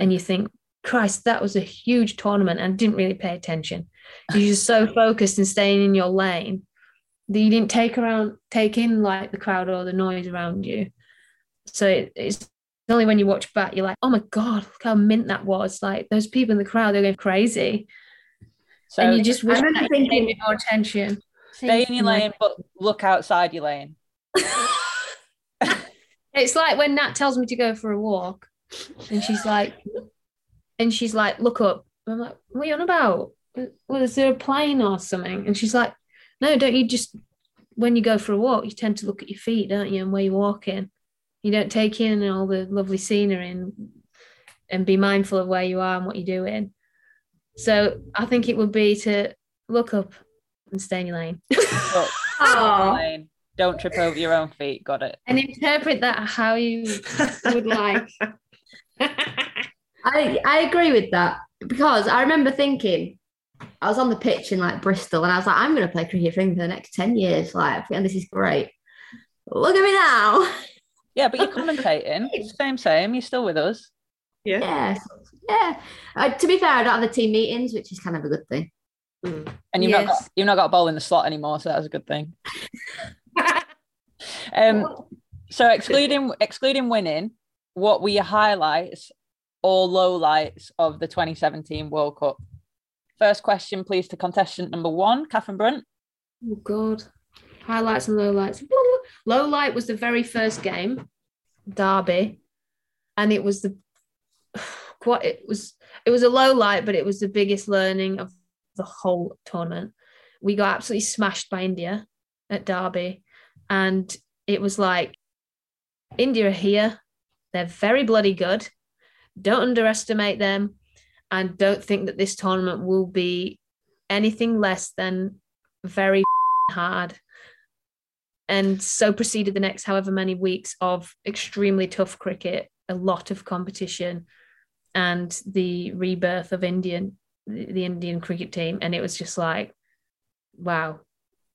And you think, Christ, that was a huge tournament and didn't really pay attention. You're just so focused and staying in your lane you didn't take around take in like the crowd or the noise around you. So it, it's only when you watch back, you're like, oh my God, look how mint that was. Like those people in the crowd, they're going crazy. So and you just wish I remember that you paid thinking- more attention. stay in your lane, but look outside your lane. It's like when Nat tells me to go for a walk, and she's like, and she's like, look up. I'm like, what are you on about? Well, is there a plane or something? And she's like, no, don't you just when you go for a walk, you tend to look at your feet, don't you, and where you're walking. You don't take in all the lovely scenery and and be mindful of where you are and what you're doing. So I think it would be to look up and stay in your lane Look, stay in your lane. Don't trip over your own feet. Got it. and interpret that how you would like. I I agree with that because I remember thinking I was on the pitch in like Bristol and I was like, I'm going to play cricket for England for the next 10 years. Like, and this is great. Look at me now. Yeah, but you're commentating. same, same. You're still with us. Yeah. Yeah. Yeah. Uh, to be fair, I don't have the team meetings, which is kind of a good thing. Mm. And you've not got you've not got a ball in the slot anymore, so that was a good thing. Um, so excluding excluding winning, what were your highlights or lowlights of the 2017 World Cup? First question, please, to contestant number one, Katherine Brunt. Oh God. Highlights and lowlights. Low light was the very first game, Derby, and it was the quite it was it was a low light, but it was the biggest learning of the whole tournament. We got absolutely smashed by India at Derby, and it was like India are here. They're very bloody good. Don't underestimate them, and don't think that this tournament will be anything less than very hard. And so proceeded the next however many weeks of extremely tough cricket, a lot of competition, and the rebirth of Indian, the Indian cricket team. And it was just like, wow,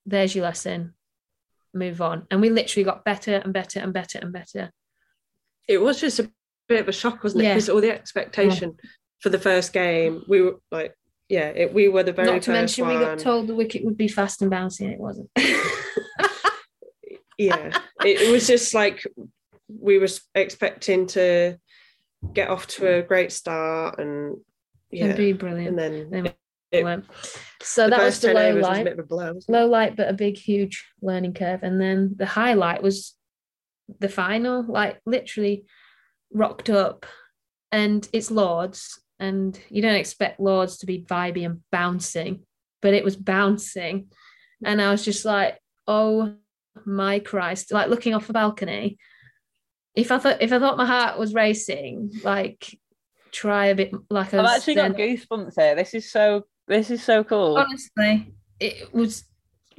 there's your lesson. Move on. And we literally got better and better and better and better. It was just a bit of a shock, wasn't it? Yeah. All the expectation for the first game, we were like, yeah, it, we were the very Not to first mention, one. we got told the wicket would be fast and bouncy, and it wasn't. yeah, it, it was just like we were expecting to get off to a great start and yeah, be brilliant. and then Then it- went. So that was the low overs was a light. bit of a blow. Low light, but a big, huge learning curve. And then the highlight was the final, like literally rocked up. And it's Lords. And you don't expect Lords to be vibey and bouncing, but it was bouncing. And I was just like, oh my Christ. Like looking off a balcony. If I thought if I thought my heart was racing, like try a bit like I I've actually got goosebumps here. This is so. This is so cool. honestly, it was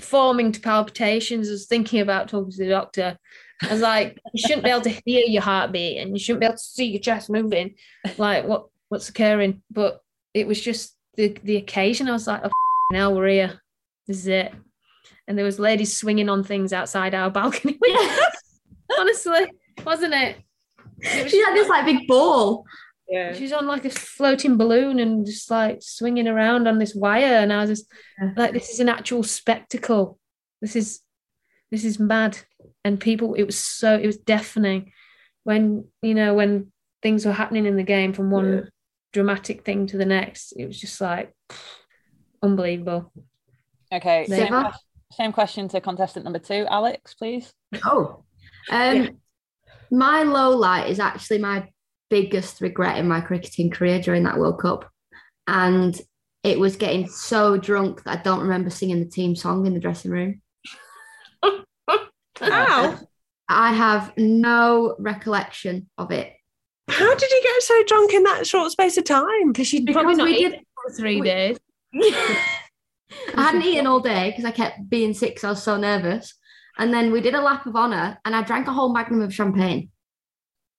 forming to palpitations. I was thinking about talking to the doctor. I was like, you shouldn't be able to hear your heartbeat and you shouldn't be able to see your chest moving. Like, what what's occurring? But it was just the the occasion. I was like, oh, now we're here. This is it. And there was ladies swinging on things outside our balcony. Honestly, wasn't it? It was She had this like big ball. Yeah. She's on like a floating balloon and just like swinging around on this wire, and I was just like, "This is an actual spectacle. This is, this is mad." And people, it was so, it was deafening when you know when things were happening in the game from one Yeah. Dramatic thing to the next. It was just like unbelievable. Okay, There same, you same question to contestant number two, Alex, please. Oh. Um, My low light is actually my biggest regret in my cricketing career during that World Cup. And it was getting so drunk that I don't remember singing the team song in the dressing room. How? I have no recollection of it. How did you get so drunk in that short space of time? Because she'd Because probably not we eaten did- for three we- days. I hadn't eaten all day because I kept being sick 'cause I was so nervous. And then we did a lap of honour and I drank a whole magnum of champagne.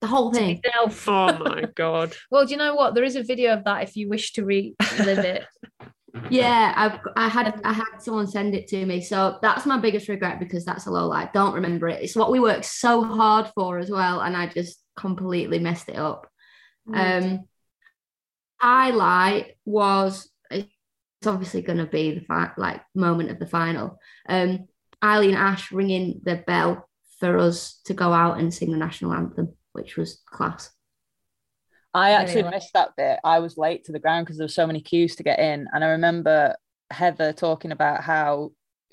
The whole thing. Oh my god. Well, do you know what? There is a video of that if you wish to relive it. Yeah, I've, I had I had someone send it to me, so that's my biggest regret because that's a low light. Don't remember it. It's what we worked so hard for as well, and I just completely messed it up. Um, highlight was it's obviously going to be the fi- like moment of the final. Um, Eileen Ash ringing the bell for us to go out and sing the national anthem, which was class. I actually well. missed that bit. I was late to the ground because there were so many queues to get in. And I remember Heather talking about how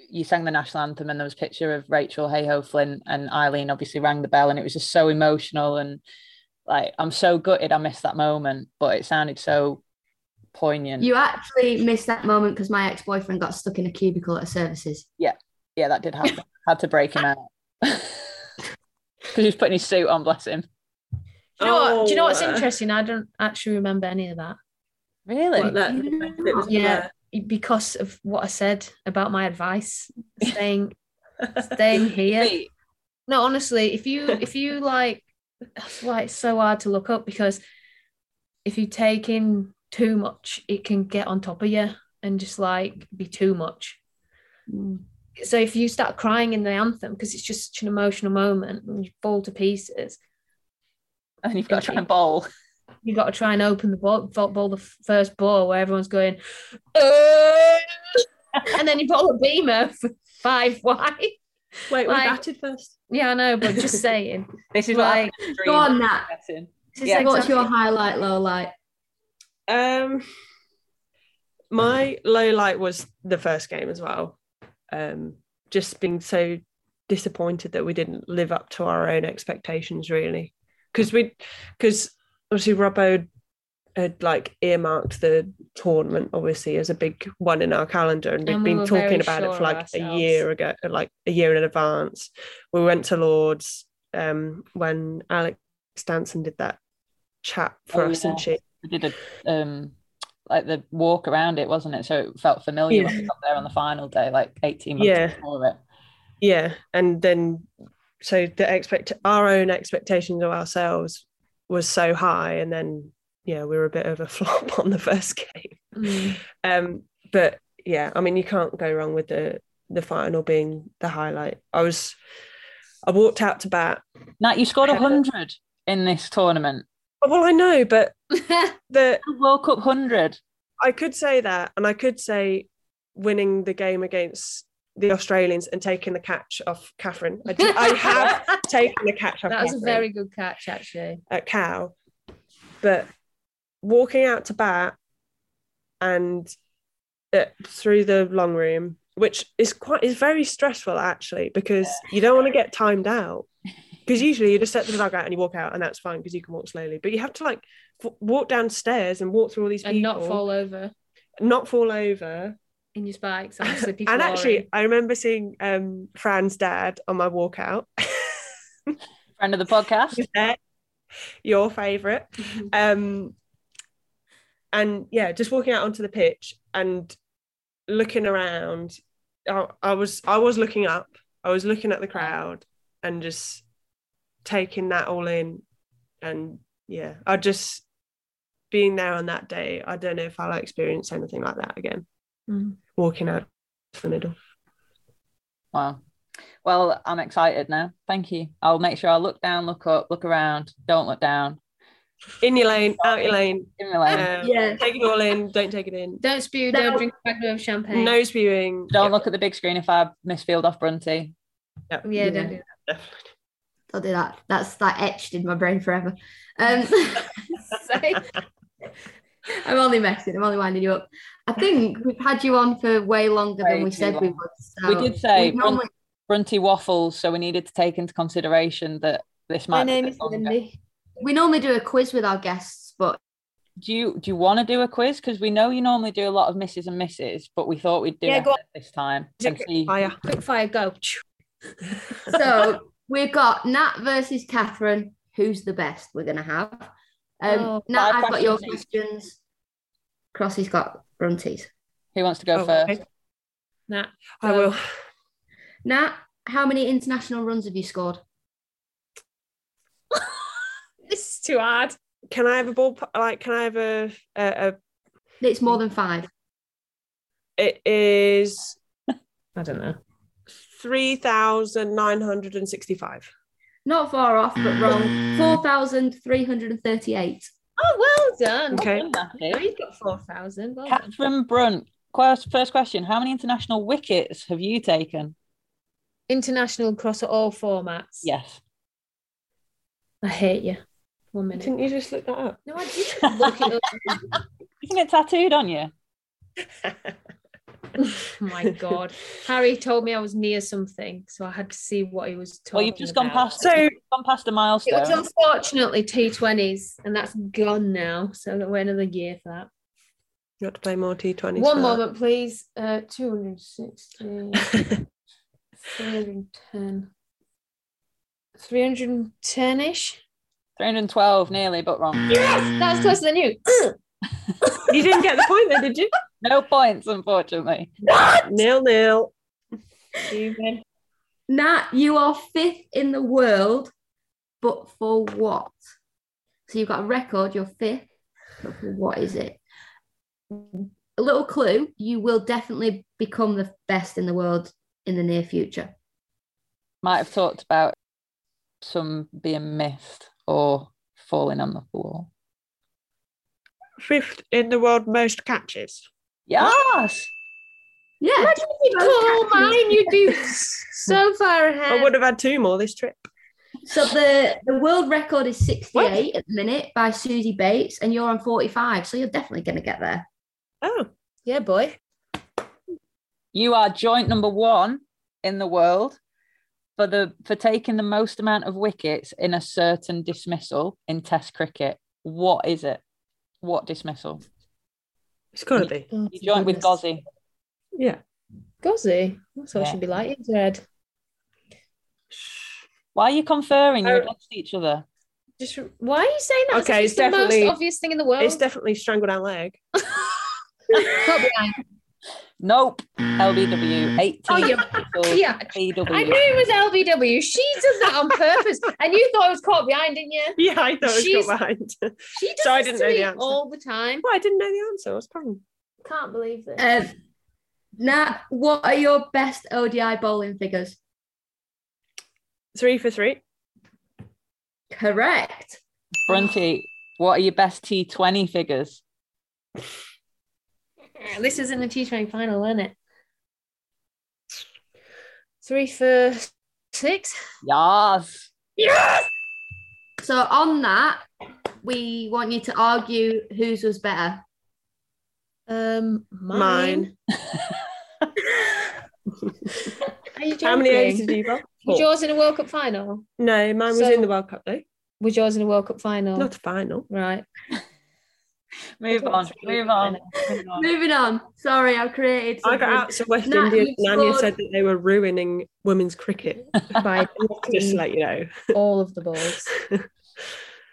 you sang the national anthem and there was a picture of Rachael Heyhoe Flint and Eileen obviously rang the bell and it was just so emotional and like I'm so gutted I missed that moment, but it sounded so poignant. You actually missed that moment because my ex boyfriend got stuck in a cubicle at services. Yeah. Yeah, that did happen. Had to break him out. Because he was putting his suit on, bless him. Do you know what? Do you know what's Oh, interesting? I don't actually remember any of that. Really? What, that- it was Yeah, because of what I said about my advice, staying, staying here. Wait, No, honestly, if you if you like, that's why it's so hard to look up because if you take in too much, it can get on top of you and just like be too much. Mm. So if you start crying in the anthem because it's just such an emotional moment and you fall to pieces, and you've got to try and bowl. You've got to try and open the ball, ball, ball the first ball where everyone's going, "Uh," and then you bowl a beamer for five wide. Wait, we Like- batted first. Yeah, I know, but just saying. This is Like, like Go on, Nat. This is Yeah. What's your highlight, low light? Um, my low light was the first game as well. Um, just being so disappointed that we didn't live up to our own expectations, really, because we, because obviously Robbo had like earmarked the tournament obviously as a big one in our calendar, and we've And we been talking very about it for of like a year ago, like a year in advance. We went to Lords um, when Alex Stanson did that chat for Oh, us, yeah. and she. we did a um like the walk around it, wasn't it? So it felt familiar when we got there on the final day, like 18 months Yeah. before it. yeah and then so the expect our own expectations of ourselves was so high and then yeah we were a bit of a flop on the first game Mm. um but yeah i mean you can't go wrong with the the final being the highlight i was i walked out to bat Nat, you scored Heather. 100 in this tournament. Oh, well i know but the World Cup 100. i could say that and i could say winning the game against the australians and taking the catch off katherine i, did, I have taken the catch off That was a very good catch, actually. at Cow, but walking out to bat and uh, through the long room, which is quite is very stressful actually because you don't want to get timed out. Because usually you just set the dog out and you walk out and that's fine because you can walk slowly. But you have to like f- walk downstairs and walk through all these And people, not fall over not fall over. In your spikes on slippy and flooring. actually, I remember seeing um, Fran's dad on my walkout. Friend of the podcast. there, your favorite. Um, and yeah, just walking out onto the pitch and looking around. I, I was I was looking up. I was looking at the crowd and just taking that all in. And yeah, I just being there on that day. I don't know if I'll experience anything like that again. Mm. Walking out to the middle. Wow. Well, I'm excited now. Thank you. I'll make sure I look down, look up, look around. Don't look down. In your lane, out your lane. Give me a lane. Um, Yeah. Take it all in. Don't take it in. Don't spew, No. don't drink a magnum of champagne. No spewing. Don't Yeah, look at the big screen if I miss field off Brunty. yeah, Yeah, don't do definitely. I'll do that. That's that etched in my brain forever. Um, that. I'm only messing. I'm only winding you up. I think we've had you on for way longer Way than we too said we would. So We did say we've normally- Brunty waffles, so we needed to take into consideration that this might My name bit is longer. Lindy. We normally do a quiz with our guests, but Do you do you want to do a quiz? Because we know you normally do a lot of misses and misses, but we thought we'd do Yeah, it go this time and see. Fire. Quick fire, go. so we've got Nat versus Katherine. Who's the best? We're gonna have. Um, Oh, Nat, I've got your questions questions. Crossy's got Brunties. Who wants to go Oh, first? okay. Nah. I will. Nat, how many international runs have you scored? This is too hard. Can I have a ball? Like, can I have a? a, a It's more than five. it is I don't know. three thousand nine hundred and sixty-five. Not far off, but mm. wrong. Four thousand three hundred and thirty-eight. Oh, well done. Okay. Well done, Matthew. He's got 4,000. Well done. Katherine Brunt. First question: How many international wickets have you taken? International across all formats. Yes. I hate you. One minute. Didn't you just look that up? No, I didn't look it up. Isn't it tattooed on you? oh my god. Harry told me I was near something, so I had to see what he was talking Well, you've just gone past. So- you've gone past a It was unfortunately T20s, and that's gone now. So I've got to wait another year for that. You got to play more T20s. One for that. moment, please. Uh, 260, 310. 310 ish. 312, nearly, but wrong. Yes, that's closer than you. you didn't get the point there, did you? No points, unfortunately. Nil nil. Even. Nat, you are fifth in the world, but for what? So you've got a record, you're fifth, but for what is it? A little clue, you will definitely become the best in the world in the near future. Might have talked about some being missed or falling on the floor. Fifth in the world most catches. Yes. Yeah. Imagine if you call mine, you do so far ahead. I would have had two more this trip. So the, the world record is 68 at the minute by Suzie Bates, and you're on 45. So you're definitely going to get there. Oh, Yeah, boy. You are joint number one in the world for the for taking the most amount of wickets in a certain dismissal in Test cricket. What is it? What dismissal? It's got to be. Oh, You joined with goodness. Gozzy. Yeah. Gozzy. That's what Yeah. should be like. It's red. Why are you conferring? You're Oh. against each other. Just why are you saying that? Okay, it's it's the definitely- most obvious thing in the world. It's definitely strangled our leg. Can't be lying. Nope. LBW. 18. Oh, you- dismissals, yeah. AW. I knew it was LBW. She does that on purpose, and you thought it was caught behind, didn't you? Yeah, I thought it She's- was got behind. She does So I didn't know the answer. all the time. well, I didn't know the answer. I was problem? Can't believe this. Um, Nat, what are your best ODI bowling figures? Three for three. Correct. Brunty, what are your best T20 figures? This isn't a T20 final, isn't it? Three for six. Yes. Yes. So on that, we want you to argue whose was better. Um, mine. Mine. Are you How many overs did you bowl? Was yours in a World Cup final? No, mine was So- in the World Cup though. Was yours in a World Cup final? Not a final. right. Move on. Move on. Move on. Moving on. Sorry, I've created. I got out to West Nat, India. you Nanya scored- said that they were ruining women's cricket. By Just to let you know. all of the balls.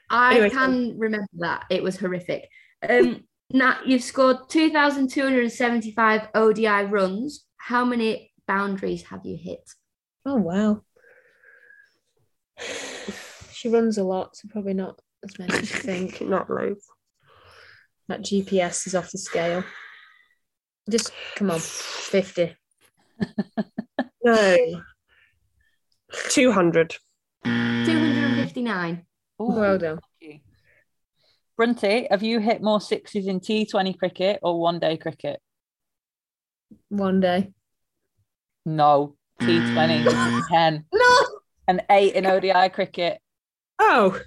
I Anyway, can remember that. It was horrific. Um, Nat, you've scored 2,275 ODI runs. How many boundaries have you hit? Oh wow. She runs a lot, so probably not as many as you think. Not loads. That GPS is off the scale. Just come on, 50. No. 200. 259. Ooh, Well done. lucky. Brunty, have you hit more sixes in T20 cricket or one day cricket? One day. No. T20, 10. No. And eight in ODI cricket. Oh,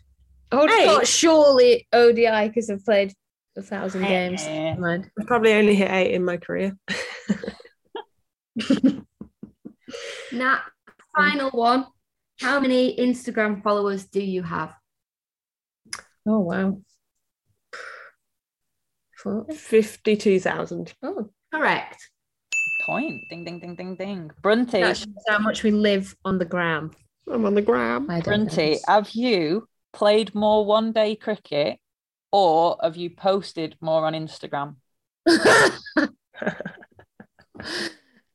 oh I would have Hey. thought surely ODI because I've played a thousand games. Mind. I've probably only hit eight in my career. Nat, final one. How many Instagram followers do you have? Oh wow. Four. 52,000. Oh, Correct. Point. Ding, ding, ding, ding, ding. Brunty, that shows how much we live on the gram. I'm on the gram. I Brunty, have you played more one day cricket or have you posted more on Instagram?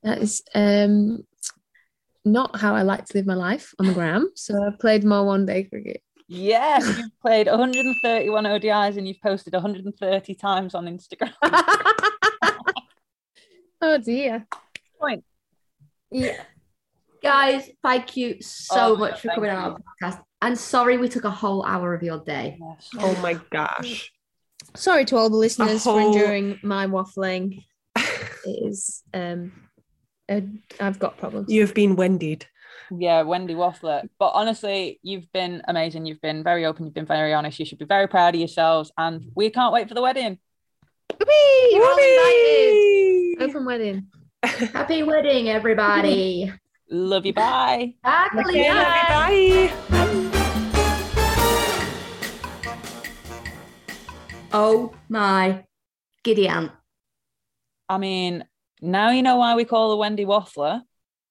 that is um not how I like to live my life on the gram. So I've played more one day cricket. Yes, you've played 131 ODIs and you've posted 130 times on Instagram. oh dear. Point. Yeah. Guys, thank you so Oh, much for thank coming on our podcast. And sorry we took a whole hour of your day. Yes. Oh my gosh. Sorry to all the listeners for enduring my waffling. It is um uh, I've got problems. You have been Wendyed. Yeah, Wendy Waffler. But honestly, you've been amazing. You've been very open. You've been very honest. You should be very proud of yourselves. And we can't wait for the wedding. Whoopee! You're all invited. Open wedding. Happy wedding, everybody. Love you. Bye. Bye. Okay, love you, bye. Oh my giddy aunt. I mean, now you know why we call her Wendy Waffler,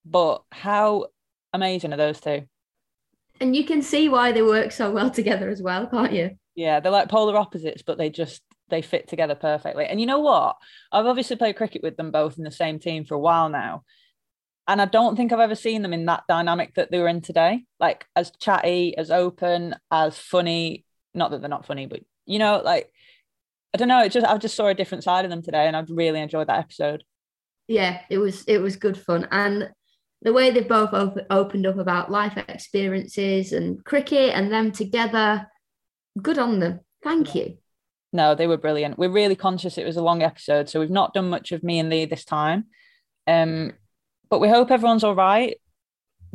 but how amazing are those two? And you can see why they work so well together as well, can't you? Yeah, they're like polar opposites, but they just they fit together perfectly. And you know what? I've obviously played cricket with them both in the same team for a while now. And I don't think I've ever seen them in that dynamic that they were in today. Like as chatty, as open, as funny. Not that they're not funny, but you know, like I don't know. It just I just saw a different side of them today, and I've really enjoyed that episode. Yeah, it was it was good fun. And the way they both op- opened up about life experiences and cricket and them together, good on them. Thank you. No, they were brilliant. We're really conscious it was a long episode, so we've not done much of me and Lee this time. Um, but we hope everyone's all right.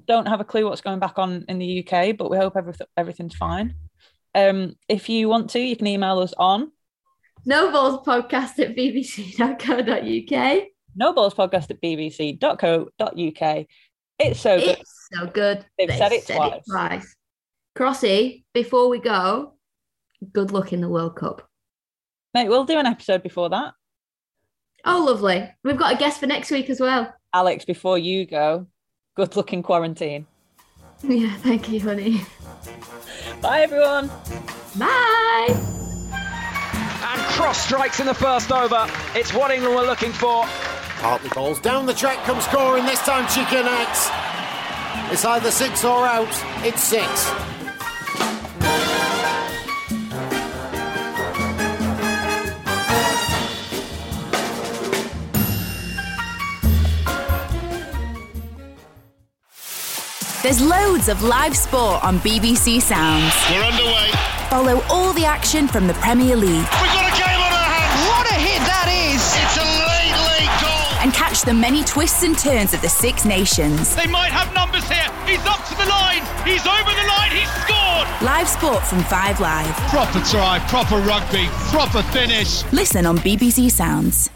don't have a clue what's going back on in the UK, but we hope everyth- everything's fine. Um, if you want to, you can email us on No Balls Podcast at bbc.co.uk. no balls podcast at bbc.co.uk. It's so good. It's so good. They've They said it twice. twice. Crossy, before we go, good luck in the World Cup. Mate, we'll do an episode before that. Oh, lovely. We've got a guest for next week as well. Alex, before you go, good luck in quarantine. Yeah, thank you, honey. Bye, everyone. Bye. And cross strikes in the first over. It's what England were looking for. Hartley balls down the track comes scoring this time Chicken X. It's either six or out. It's six. There's loads of live sport on BBC Sounds. We're underway. Follow all the action from the Premier League the many twists and turns of the Six Nations. They might have numbers here. He's up to the line. He's over the line. He's scored. Live sport from Five Live. Proper try, proper rugby, proper finish. Listen on BBC Sounds.